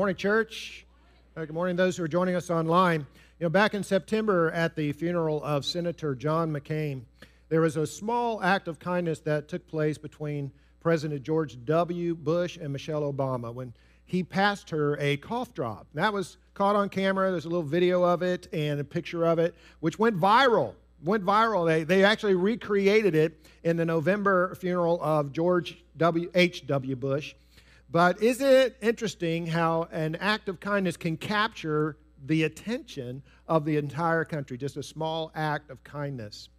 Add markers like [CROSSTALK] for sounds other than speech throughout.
morning, church. Uh, good morning, those who are joining us online. You know, back in September at the funeral of Senator John McCain, there was a small act of kindness that took place between President George W. Bush and Michelle Obama when he passed her a cough drop. That was caught on camera. There's a little video of it and a picture of it, which went viral. Went viral. They, they actually recreated it in the November funeral of George W. H. W. Bush. But isn't it interesting how an act of kindness can capture the attention of the entire country? Just a small act of kindness.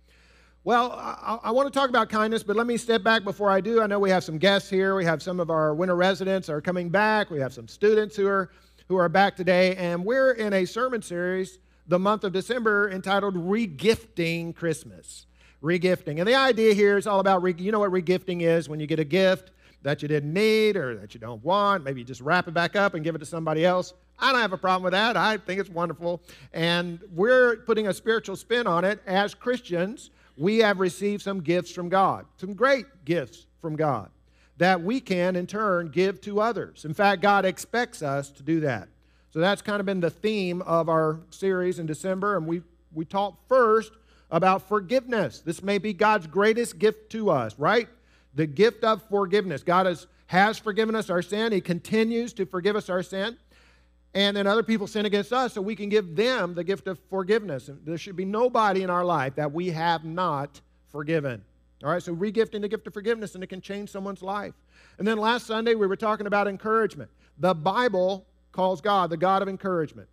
Well, I, I, want to talk about kindness, but let me step back before I do. I know we have some guests here. We have some of our winter residents are coming back. We have some students who are who are back today, and we're in a sermon series the month of December entitled "Regifting Christmas." Regifting, and the idea here is all about re- you know what regifting is when you get a gift that you didn't need or that you don't want. Maybe you just wrap it back up and give it to somebody else. I don't have a problem with that. I think it's wonderful. And we're putting a spiritual spin on it. As Christians, we have received some gifts from God, some great gifts from God that we can, in turn, give to others. In fact, God expects us to do that. So that's kind of been the theme of our series in December. And we, we talked first about forgiveness. This may be God's greatest gift to us, right? The gift of forgiveness. God has, has forgiven us our sin, He continues to forgive us our sin. And then other people sin against us, so we can give them the gift of forgiveness. And there should be nobody in our life that we have not forgiven. All right, so regifting the gift of forgiveness, and it can change someone's life. And then last Sunday, we were talking about encouragement. The Bible calls God the God of encouragement.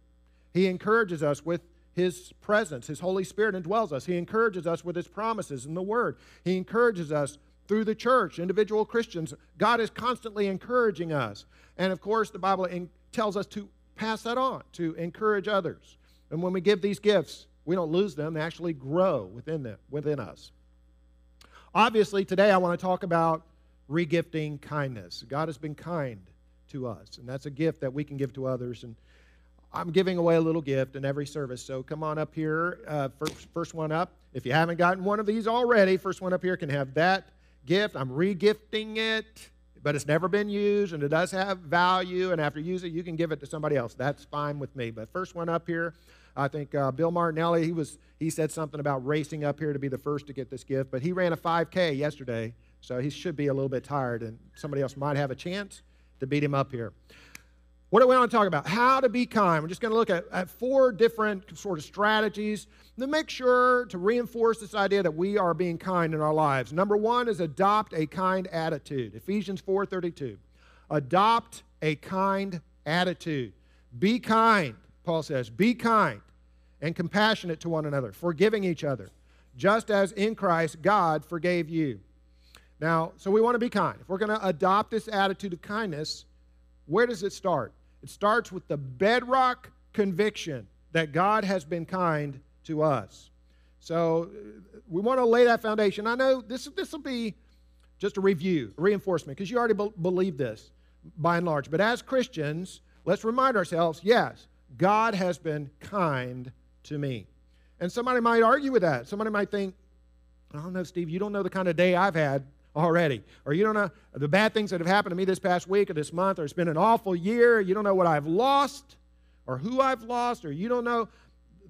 He encourages us with His presence. His Holy Spirit indwells us. He encourages us with His promises in the Word. He encourages us through the church, individual Christians. God is constantly encouraging us. And of course, the Bible tells us to pass that on, to encourage others. And when we give these gifts, we don't lose them, they actually grow within, them, within us. Obviously, today I want to talk about regifting kindness. God has been kind to us, and that's a gift that we can give to others. And I'm giving away a little gift in every service. So come on up here. Uh, first, first one up. If you haven't gotten one of these already, first one up here can have that gift. I'm regifting it, but it's never been used and it does have value. And after you use it, you can give it to somebody else. That's fine with me. But first one up here, I think uh, Bill Martinelli, he, was, he said something about racing up here to be the first to get this gift, but he ran a 5K yesterday, so he should be a little bit tired, and somebody else might have a chance to beat him up here. What do we want to talk about? How to be kind. We're just going to look at, at four different sort of strategies to make sure to reinforce this idea that we are being kind in our lives. Number one is adopt a kind attitude. Ephesians 4:32. Adopt a kind attitude. Be kind, Paul says. Be kind and compassionate to one another, forgiving each other, just as in Christ God forgave you. Now, so we want to be kind. If we're going to adopt this attitude of kindness, where does it start? It starts with the bedrock conviction that God has been kind to us. So uh, we want to lay that foundation. I know this, this will be just a review, a reinforcement, because you already be- believe this by and large. But as Christians, let's remind ourselves yes, God has been kind to me. And somebody might argue with that. Somebody might think, I don't know, Steve, you don't know the kind of day I've had already. Or you don't know the bad things that have happened to me this past week or this month, or it's been an awful year. You don't know what I've lost or who I've lost, or you don't know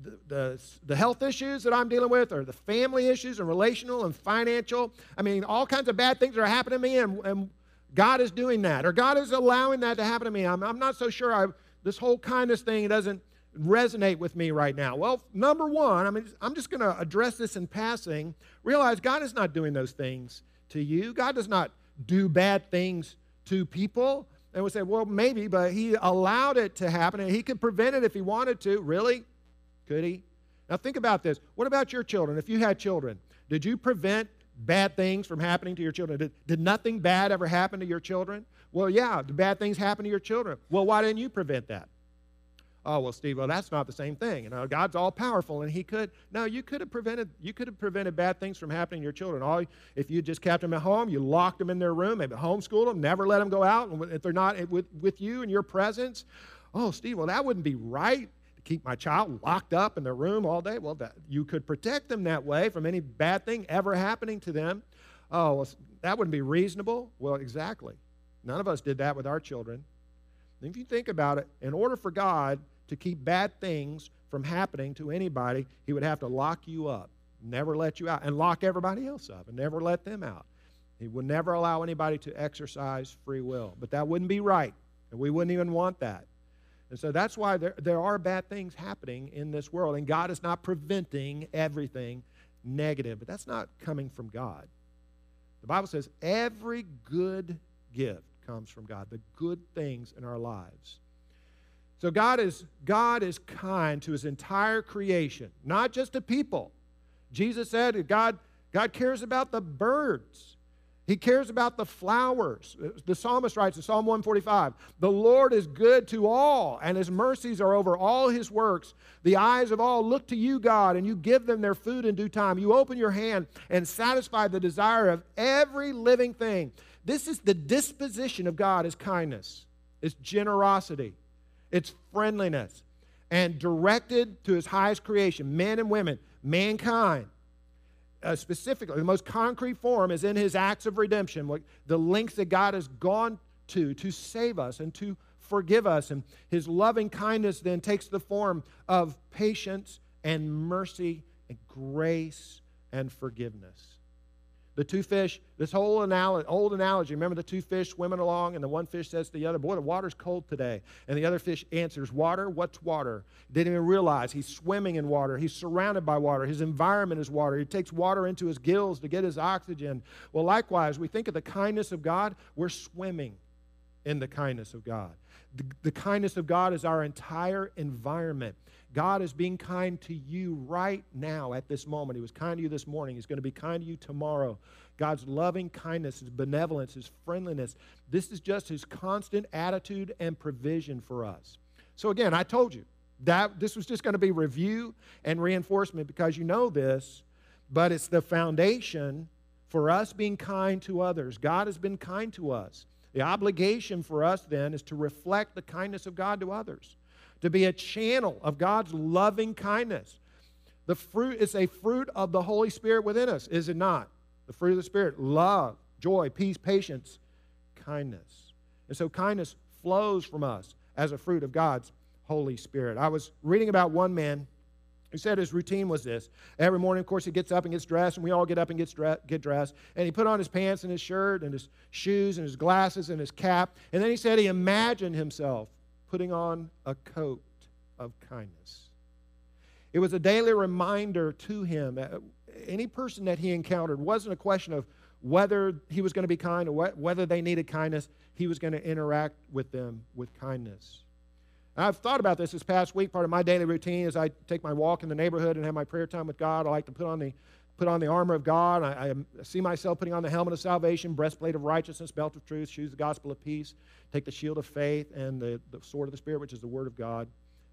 the, the, the, health issues that I'm dealing with, or the family issues and relational and financial. I mean, all kinds of bad things are happening to me, and, and God is doing that, or God is allowing that to happen to me. I'm, I'm not so sure I, this whole kindness thing doesn't resonate with me right now. Well, number one, I mean, I'm just going to address this in passing. Realize God is not doing those things to you. God does not do bad things to people. And we say, well, maybe, but He allowed it to happen and He could prevent it if He wanted to. Really? Could He? Now, think about this. What about your children? If you had children, did you prevent bad things from happening to your children? Did, did nothing bad ever happen to your children? Well, yeah, the bad things happen to your children. Well, why didn't you prevent that? Oh well steve well that's not the same thing. You know god's all powerful and he could no you could have prevented you could have prevented bad things from happening to your children. All if you just kept them at home you locked them in their room maybe homeschooled them never let them go out and if they're not with, with you in your presence. Oh steve well that wouldn't be right to keep my child locked up in their room all day. Well that, you could protect them that way from any bad thing ever happening to them. Oh well, that wouldn't be reasonable. Well exactly. None of us did that with our children. If you think about it, in order for God to keep bad things from happening to anybody, he would have to lock you up, never let you out, and lock everybody else up and never let them out. He would never allow anybody to exercise free will. But that wouldn't be right, and we wouldn't even want that. And so that's why there, there are bad things happening in this world, and God is not preventing everything negative. But that's not coming from God. The Bible says every good gift comes from God, the good things in our lives. So God is God is kind to his entire creation, not just to people. Jesus said God God cares about the birds. He cares about the flowers. The psalmist writes in Psalm 145 The Lord is good to all, and his mercies are over all his works. The eyes of all look to you, God, and you give them their food in due time. You open your hand and satisfy the desire of every living thing. This is the disposition of God is kindness, it's generosity, it's friendliness, and directed to his highest creation, men and women, mankind uh, specifically, the most concrete form is in his acts of redemption, what, the lengths that God has gone to to save us and to forgive us. And his loving kindness then takes the form of patience and mercy and grace and forgiveness. The two fish, this whole analogy, old analogy, remember the two fish swimming along, and the one fish says to the other, Boy, the water's cold today. And the other fish answers, Water? What's water? Didn't even realize he's swimming in water. He's surrounded by water. His environment is water. He takes water into his gills to get his oxygen. Well, likewise, we think of the kindness of God, we're swimming in the kindness of God. The, the kindness of God is our entire environment. God is being kind to you right now at this moment. He was kind to you this morning. He's going to be kind to you tomorrow. God's loving kindness, His benevolence, His friendliness. This is just His constant attitude and provision for us. So, again, I told you that this was just going to be review and reinforcement because you know this, but it's the foundation for us being kind to others. God has been kind to us. The obligation for us then is to reflect the kindness of God to others to be a channel of God's loving kindness. The fruit is a fruit of the Holy Spirit within us, is it not? The fruit of the Spirit love, joy, peace, patience, kindness. And so kindness flows from us as a fruit of God's Holy Spirit. I was reading about one man who said his routine was this. Every morning, of course, he gets up and gets dressed, and we all get up and get, get dressed. And he put on his pants and his shirt and his shoes and his glasses and his cap. And then he said he imagined himself putting on a coat of kindness. It was a daily reminder to him. Any person that he encountered wasn't a question of whether he was going to be kind or whether they needed kindness. He was going to interact with them with kindness. I've thought about this this past week. Part of my daily routine is I take my walk in the neighborhood and have my prayer time with God. I like to put on the put on the armor of God. I, I, see myself putting on the helmet of salvation, breastplate of righteousness, belt of truth, shoes the gospel of peace, take the shield of faith and the, the sword of the Spirit, which is the word of God,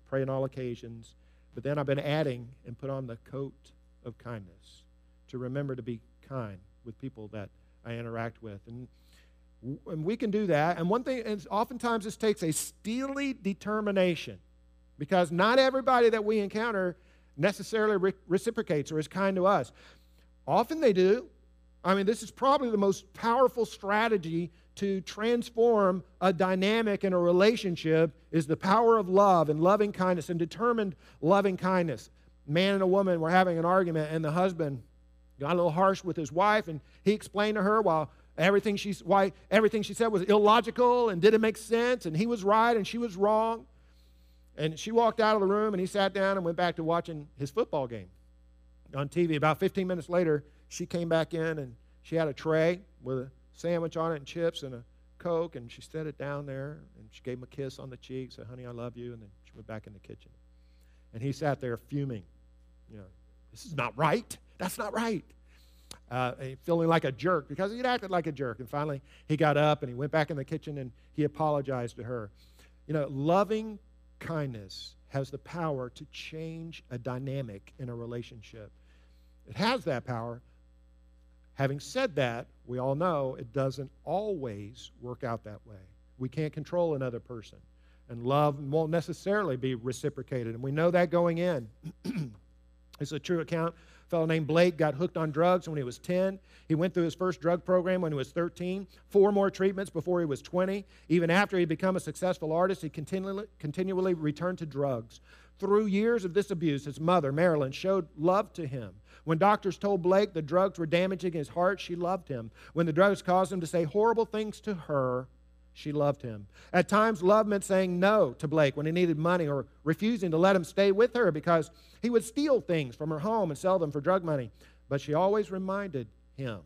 pray on all occasions. But then I've been adding and put on the coat of kindness to remember to be kind with people that I interact with. And, and we can do that. And one thing, and oftentimes this takes a steely determination because not everybody that we encounter necessarily re- reciprocates or is kind to us. Often they do. I mean, this is probably the most powerful strategy to transform a dynamic in a relationship is the power of love and loving kindness and determined loving kindness. Man and a woman were having an argument, and the husband got a little harsh with his wife, and he explained to her everything she why everything she said was illogical and didn't make sense, and he was right and she was wrong. And she walked out of the room, and he sat down and went back to watching his football game on TV. About 15 minutes later, she came back in, and she had a tray with a sandwich on it and chips and a Coke, and she set it down there, and she gave him a kiss on the cheek, said, honey, I love you, and then she went back in the kitchen. And he sat there fuming. You know, this is not right. That's not right. Uh, feeling like a jerk because he'd acted like a jerk. And finally, he got up and he went back in the kitchen and he apologized to her. You know, loving kindness has the power to change a dynamic in a relationship. It has that power. Having said that, we all know it doesn't always work out that way. We can't control another person, and love won't necessarily be reciprocated. And we know that going in. [CLEARS THROAT] it's a true account A fellow named Blake got hooked on drugs when he was 10. He went through his first drug program when he was 13, four more treatments before he was 20. Even after he'd become a successful artist, he continually, continually returned to drugs. Through years of this abuse, his mother, Marilyn, showed love to him. When doctors told Blake the drugs were damaging his heart, she loved him. When the drugs caused him to say horrible things to her, she loved him. At times, love meant saying no to Blake when he needed money or refusing to let him stay with her because he would steal things from her home and sell them for drug money. But she always reminded him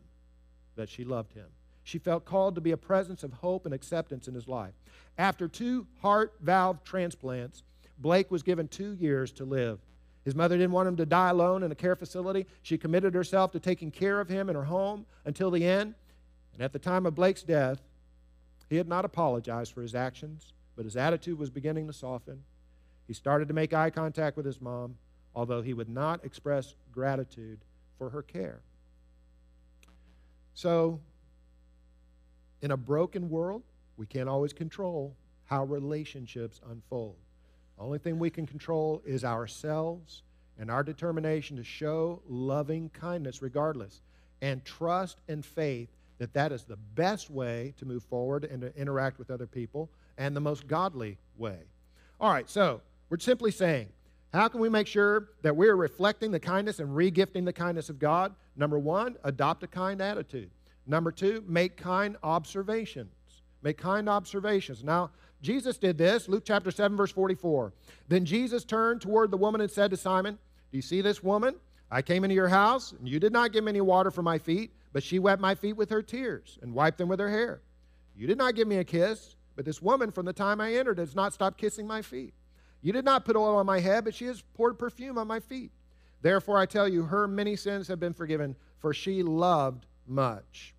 that she loved him. She felt called to be a presence of hope and acceptance in his life. After two heart valve transplants, Blake was given two years to live. His mother didn't want him to die alone in a care facility. She committed herself to taking care of him in her home until the end. And at the time of Blake's death, he had not apologized for his actions, but his attitude was beginning to soften. He started to make eye contact with his mom, although he would not express gratitude for her care. So, in a broken world, we can't always control how relationships unfold. Only thing we can control is ourselves and our determination to show loving kindness regardless, and trust and faith that that is the best way to move forward and to interact with other people and the most godly way. All right, so we're simply saying, how can we make sure that we're reflecting the kindness and regifting the kindness of God? Number one, adopt a kind attitude. Number two, make kind observations. Make kind observations. Now, Jesus did this, Luke chapter 7, verse 44. Then Jesus turned toward the woman and said to Simon, Do you see this woman? I came into your house, and you did not give me any water for my feet but she wet my feet with her tears and wiped them with her hair. You did not give me a kiss, but this woman from the time I entered has not stopped kissing my feet. You did not put oil on my head, but she has poured perfume on my feet. Therefore, I tell you, her many sins have been forgiven, for she loved much.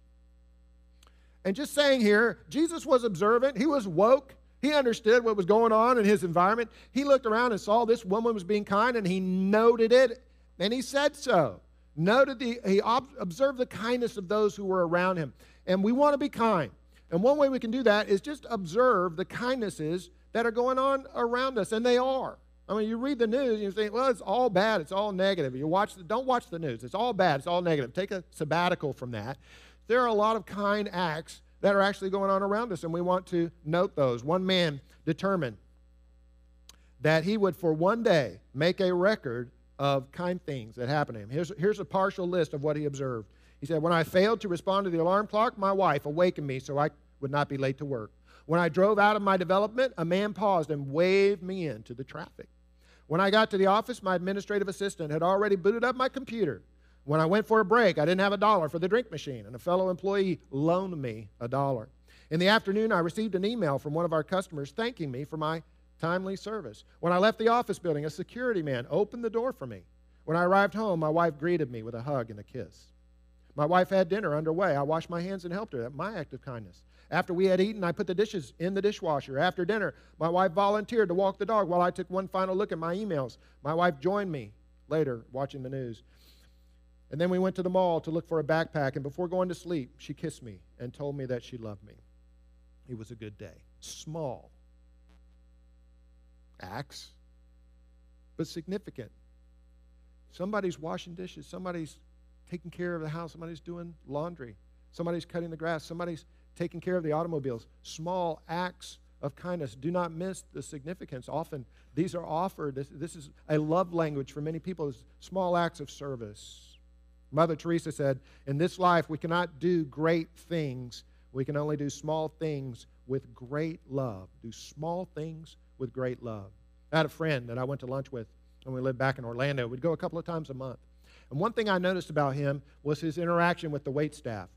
And just saying here, Jesus was observant, he was woke. He understood what was going on in his environment. He looked around and saw this woman was being kind, and he noted it, and he said so noted the, he observed the kindness of those who were around him. And we want to be kind. And one way we can do that is just observe the kindnesses that are going on around us, and they are. I mean, you read the news and you think, well, it's all bad, it's all negative. You watch the, don't watch the news. It's all bad, it's all negative. Take a sabbatical from that. There are a lot of kind acts that are actually going on around us, and we want to note those. One man determined that he would, for one day, make a record of kind things that happened to him. Here's, here's a partial list of what he observed. He said, When I failed to respond to the alarm clock, my wife awakened me so I would not be late to work. When I drove out of my development, a man paused and waved me into the traffic. When I got to the office, my administrative assistant had already booted up my computer. When I went for a break, I didn't have a dollar for the drink machine, and a fellow employee loaned me a dollar. In the afternoon, I received an email from one of our customers thanking me for my timely service. When I left the office building, a security man opened the door for me. When I arrived home, my wife greeted me with a hug and a kiss. My wife had dinner underway. I washed my hands and helped her. That's my act of kindness. After we had eaten, I put the dishes in the dishwasher. After dinner, my wife volunteered to walk the dog while I took one final look at my emails. My wife joined me later watching the news. And then we went to the mall to look for a backpack, and before going to sleep, she kissed me and told me that she loved me. It was a good day. Small, acts, but significant. Somebody's washing dishes, somebody's taking care of the house, somebody's doing laundry, somebody's cutting the grass, somebody's taking care of the automobiles. Small acts of kindness. Do not miss the significance. Often these are offered, this, this is a love language for many people, is small acts of service. Mother Teresa said, In this life, we cannot do great things. We can only do small things with great love. Do small things with great love. I had a friend that I went to lunch with when we lived back in Orlando. We'd go a couple of times a month. And one thing I noticed about him was his interaction with the wait staff.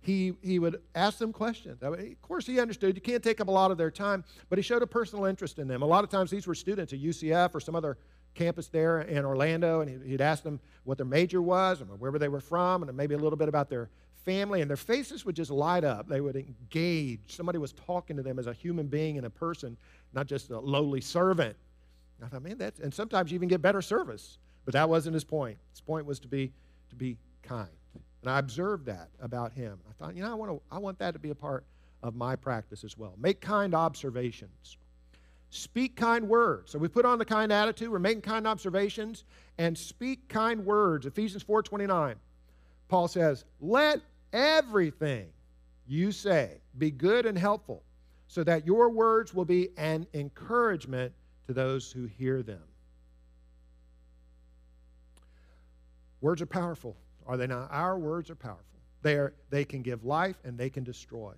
He, he would ask them questions. I mean, of course, he understood you can't take up a lot of their time, but he showed a personal interest in them. A lot of times, these were students at UCF or some other campus there in Orlando, and he'd ask them what their major was and wherever they were from, and maybe a little bit about their family, and their faces would just light up. They would engage. Somebody was talking to them as a human being and a person, not just a lowly servant. And I thought, man, that's, and sometimes you even get better service. But that wasn't his point. His point was to be, to be kind. And I observed that about him. I thought, you know, I want, to, I want that to be a part of my practice as well. Make kind observations. Speak kind words. So we put on the kind attitude, we're making kind observations, and speak kind words. Ephesians 4:29. Paul says, "Let everything you say be good and helpful, so that your words will be an encouragement to those who hear them." Words are powerful, are they not? Our words are powerful. They, are, they can give life and they can destroy.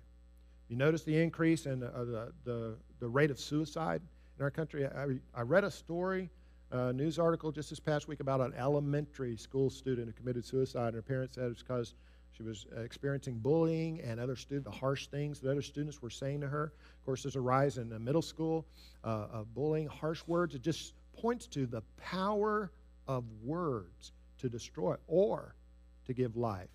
You notice the increase in uh, the, the, the, rate of suicide in our country? I, I read a story, a news article just this past week about an elementary school student who committed suicide, and her parents said it was because she was experiencing bullying and other student, the harsh things that other students were saying to her. Of course, there's a rise in the middle school uh, of bullying, harsh words. It just points to the power of words to destroy or to give life.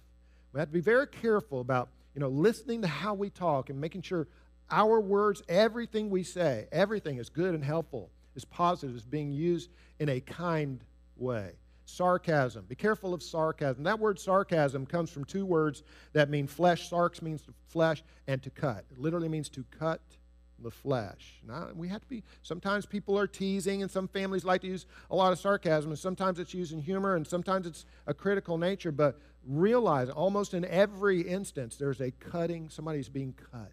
We have to be very careful about, you know, listening to how we talk and making sure our words, everything we say, everything is good and helpful, is positive, is being used in a kind way. Sarcasm. Be careful of sarcasm. That word sarcasm comes from two words that mean flesh. Sarx means flesh and to cut. It literally means to cut the flesh. Now, we have to be, sometimes people are teasing, and some families like to use a lot of sarcasm, and sometimes it's used in humor, and sometimes it's a critical nature, but realize almost in every instance there's a cutting, somebody's being cut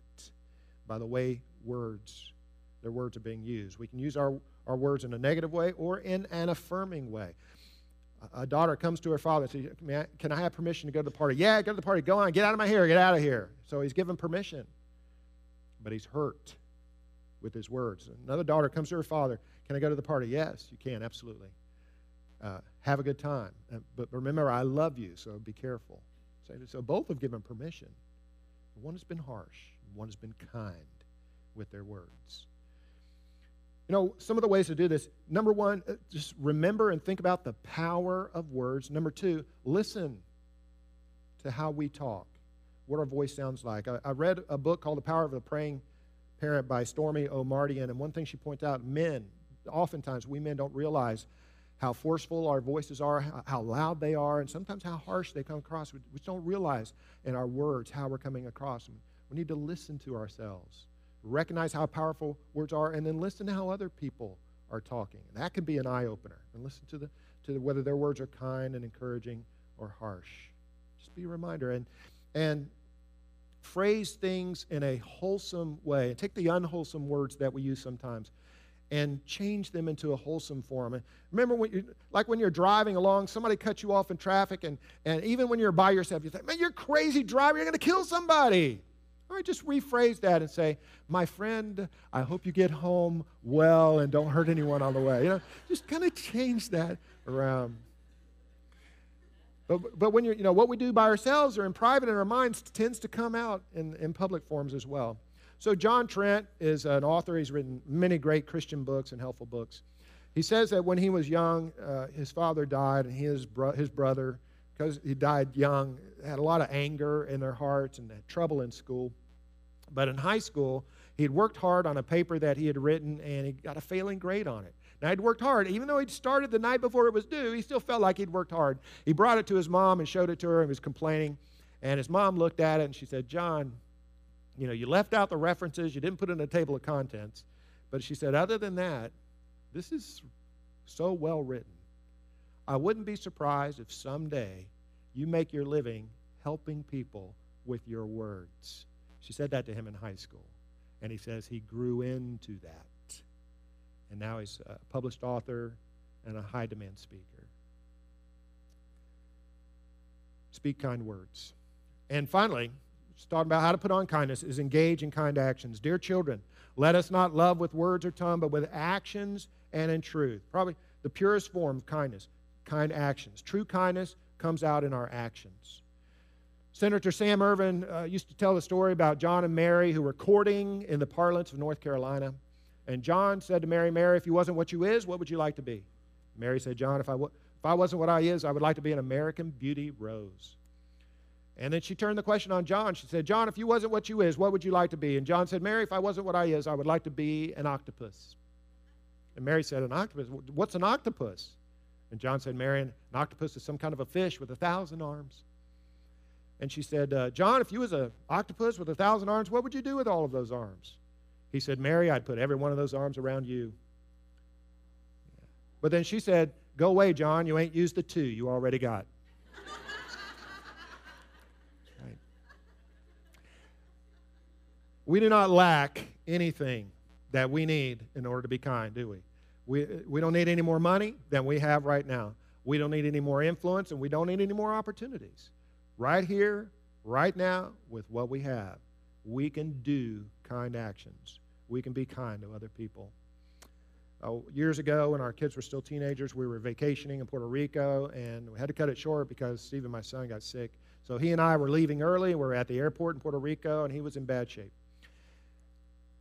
by the way words, their words are being used. We can use our, our words in a negative way or in an affirming way. A, daughter comes to her father and says, Can I have permission to go to the party? Yeah, go to the party. Go on, get out of my hair, get out of here. So he's given permission, but he's hurt with his words. Another daughter comes to her father, Can I go to the party? Yes, you can, absolutely. Uh, have a good time. Uh, but remember, I love you, so be careful. So both have given permission. One has been harsh, one has been kind with their words. You know, some of the ways to do this number one, uh, just remember and think about the power of words. Number two, listen to how we talk, what our voice sounds like. I, I read a book called The Power of the Praying Parent by Stormie Omartian, and one thing she points out men, oftentimes we men don't realize how forceful our voices are, how loud they are, and sometimes how harsh they come across. We don't realize in our words how we're coming across. We need to listen to ourselves, recognize how powerful words are, and then listen to how other people are talking. And that can be an eye opener. And listen to the to the, whether their words are kind and encouraging or harsh. Just be a reminder. And and phrase things in a wholesome way. And take the unwholesome words that we use sometimes and change them into a wholesome form. Remember, when you, like when you're driving along, somebody cuts you off in traffic, and, and even when you're by yourself, you think, man, you're crazy driver, you're going to kill somebody. All right, just rephrase that and say, my friend, I hope you get home well and don't hurt anyone on the way. You know, just kind of change that around. But, but when you're, you know, what we do by ourselves or in private in our minds tends to come out in, in public forms as well. So, John Trent is an author. He's written many great Christian books and helpful books. He says that when he was young, uh, his father died, and his, bro- his brother, because he died young, had a lot of anger in their hearts and had trouble in school. But in high school, he had worked hard on a paper that he had written, and he got a failing grade on it. Now, he'd worked hard. Even though he'd started the night before it was due, he still felt like he'd worked hard. He brought it to his mom and showed it to her and was complaining. And his mom looked at it and she said, John, you know, you left out the references, you didn't put in a table of contents. But she said, other than that, this is so well written. I wouldn't be surprised if someday you make your living helping people with your words. She said that to him in high school. And he says he grew into that and now he's a published author and a high demand speaker. Speak kind words. And finally, just talking about how to put on kindness is engage in kind actions. Dear children, let us not love with words or tongue, but with actions and in truth. Probably the purest form of kindness, kind actions. True kindness comes out in our actions. Senator Sam Ervin uh, used to tell the story about John and Mary who were courting in the parlance of North Carolina. And John said to Mary, Mary, if you wasn't what you is, what would you like to be? Mary said, John, if I, w- if I wasn't what I is, I would like to be an American beauty rose. And then she turned the question on John. She said, John, if you wasn't what you is, what would you like to be? And John said, Mary, if I wasn't what I is, I would like to be an octopus. And Mary said, An octopus? What's an octopus? And John said, Mary, an octopus is some kind of a fish with a thousand arms. And she said, uh, John, if you was an octopus with a thousand arms, what would you do with all of those arms? He said, Mary, I'd put every one of those arms around you. But then she said, Go away, John. You ain't used the two you already got. We do not lack anything that we need in order to be kind, do we? We, we don't need any more money than we have right now. We don't need any more influence, and we don't need any more opportunities. Right here, right now, with what we have, we can do kind actions. We can be kind to other people. Uh, years ago, when our kids were still teenagers, we were vacationing in Puerto Rico, and we had to cut it short because Steve and my son got sick. So he and I were leaving early. We were at the airport in Puerto Rico, and he was in bad shape.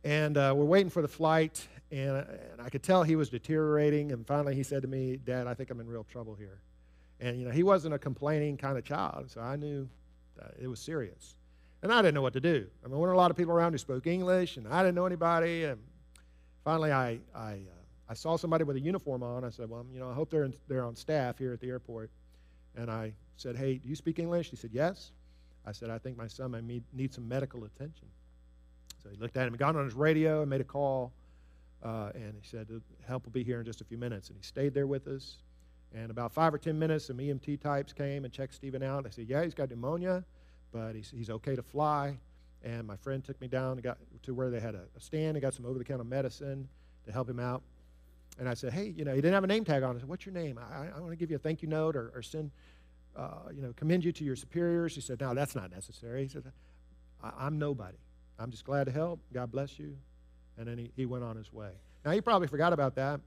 And uh, we're waiting for the flight, and, and I could tell he was deteriorating. And finally, he said to me, Dad, I think I'm in real trouble here. And, you know, he wasn't a complaining kind of child, so I knew it was serious. And I didn't know what to do. I mean, there were a lot of people around who spoke English, and I didn't know anybody. And finally, I, I, uh, I saw somebody with a uniform on. I said, Well, you know, I hope they're, in, they're on staff here at the airport. And I said, Hey, do you speak English? He said, Yes. I said, I think my son may need some medical attention. So he looked at him, he got on his radio and made a call. Uh, and he said, Help will be here in just a few minutes. And he stayed there with us. And about five or 10 minutes, some EMT types came and checked Stephen out. I said, Yeah, he's got pneumonia, but he's, he's okay to fly. And my friend took me down and got to where they had a, a stand and got some over the counter medicine to help him out. And I said, Hey, you know, he didn't have a name tag on. I said, What's your name? I, I want to give you a thank you note or, or send, uh, you know, commend you to your superiors. He said, No, that's not necessary. He said, I'm nobody. I'm just glad to help. God bless you. And then he, he went on his way. Now, he probably forgot about that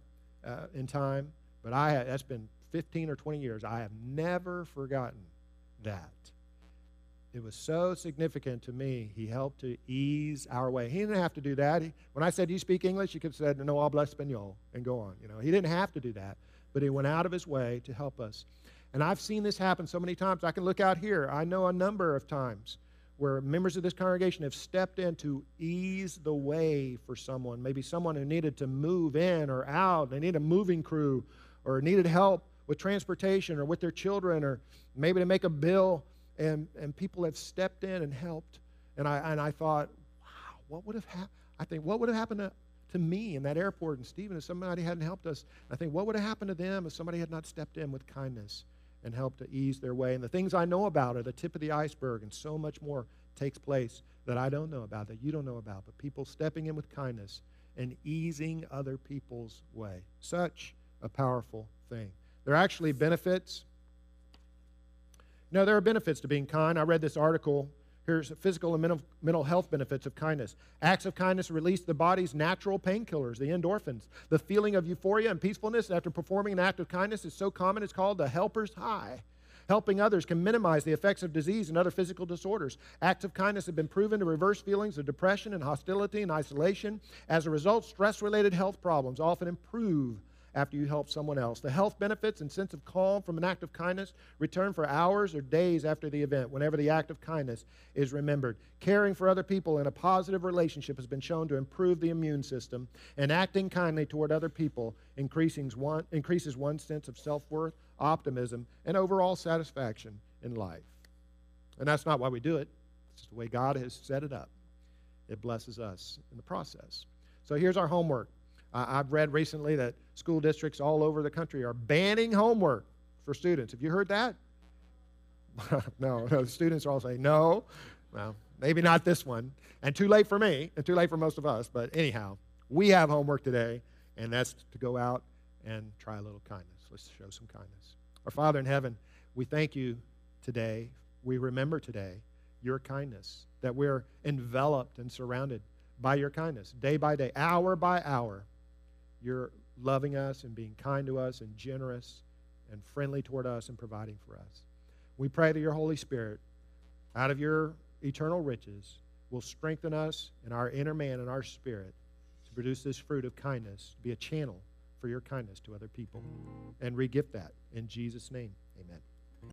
uh, in time, but I had, that's been 15 or 20 years. I have never forgotten that. It was so significant to me. He helped to ease our way. He didn't have to do that. He, when I said, Do you speak English? He could have said, No, hablo español, and go on. You know, he didn't have to do that, but he went out of his way to help us. And I've seen this happen so many times. I can look out here. I know a number of times where members of this congregation have stepped in to ease the way for someone, maybe someone who needed to move in or out, they need a moving crew or needed help with transportation or with their children or maybe to make a bill and, and people have stepped in and helped. And I, and I thought, wow, what would have happened? I think, what would have happened to, to me in that airport and Stephen if somebody hadn't helped us? I think, what would have happened to them if somebody had not stepped in with kindness? And help to ease their way. And the things I know about are the tip of the iceberg, and so much more takes place that I don't know about, that you don't know about. But people stepping in with kindness and easing other people's way. Such a powerful thing. There are actually benefits. No, there are benefits to being kind. I read this article Here's physical and mental, health benefits of kindness. Acts of kindness release the body's natural painkillers, the endorphins. The feeling of euphoria and peacefulness after performing an act of kindness is so common it's called the helper's high. Helping others can minimize the effects of disease and other physical disorders. Acts of kindness have been proven to reverse feelings of depression and hostility and isolation. As a result, stress related health problems often improve after you help someone else. The health benefits and sense of calm from an act of kindness return for hours or days after the event, whenever the act of kindness is remembered. Caring for other people in a positive relationship has been shown to improve the immune system, and acting kindly toward other people increases, one, increases one's sense of self worth, optimism, and overall satisfaction in life. And that's not why we do it, it's just the way God has set it up. It blesses us in the process. So here's our homework. I've read recently that school districts all over the country are banning homework for students. Have you heard that? [LAUGHS] no, no, students are all saying no. Well, maybe not this one. And too late for me, and too late for most of us. But anyhow, we have homework today, and that's to go out and try a little kindness. Let's show some kindness. Our Father in heaven, we thank you today. We remember today your kindness, that we're enveloped and surrounded by your kindness day by day, hour by hour you're loving us and being kind to us and generous and friendly toward us and providing for us. We pray that your Holy Spirit, out of your eternal riches, will strengthen us in our inner man and our spirit to produce this fruit of kindness, be a channel for your kindness to other people, and regift that. In Jesus' name, amen.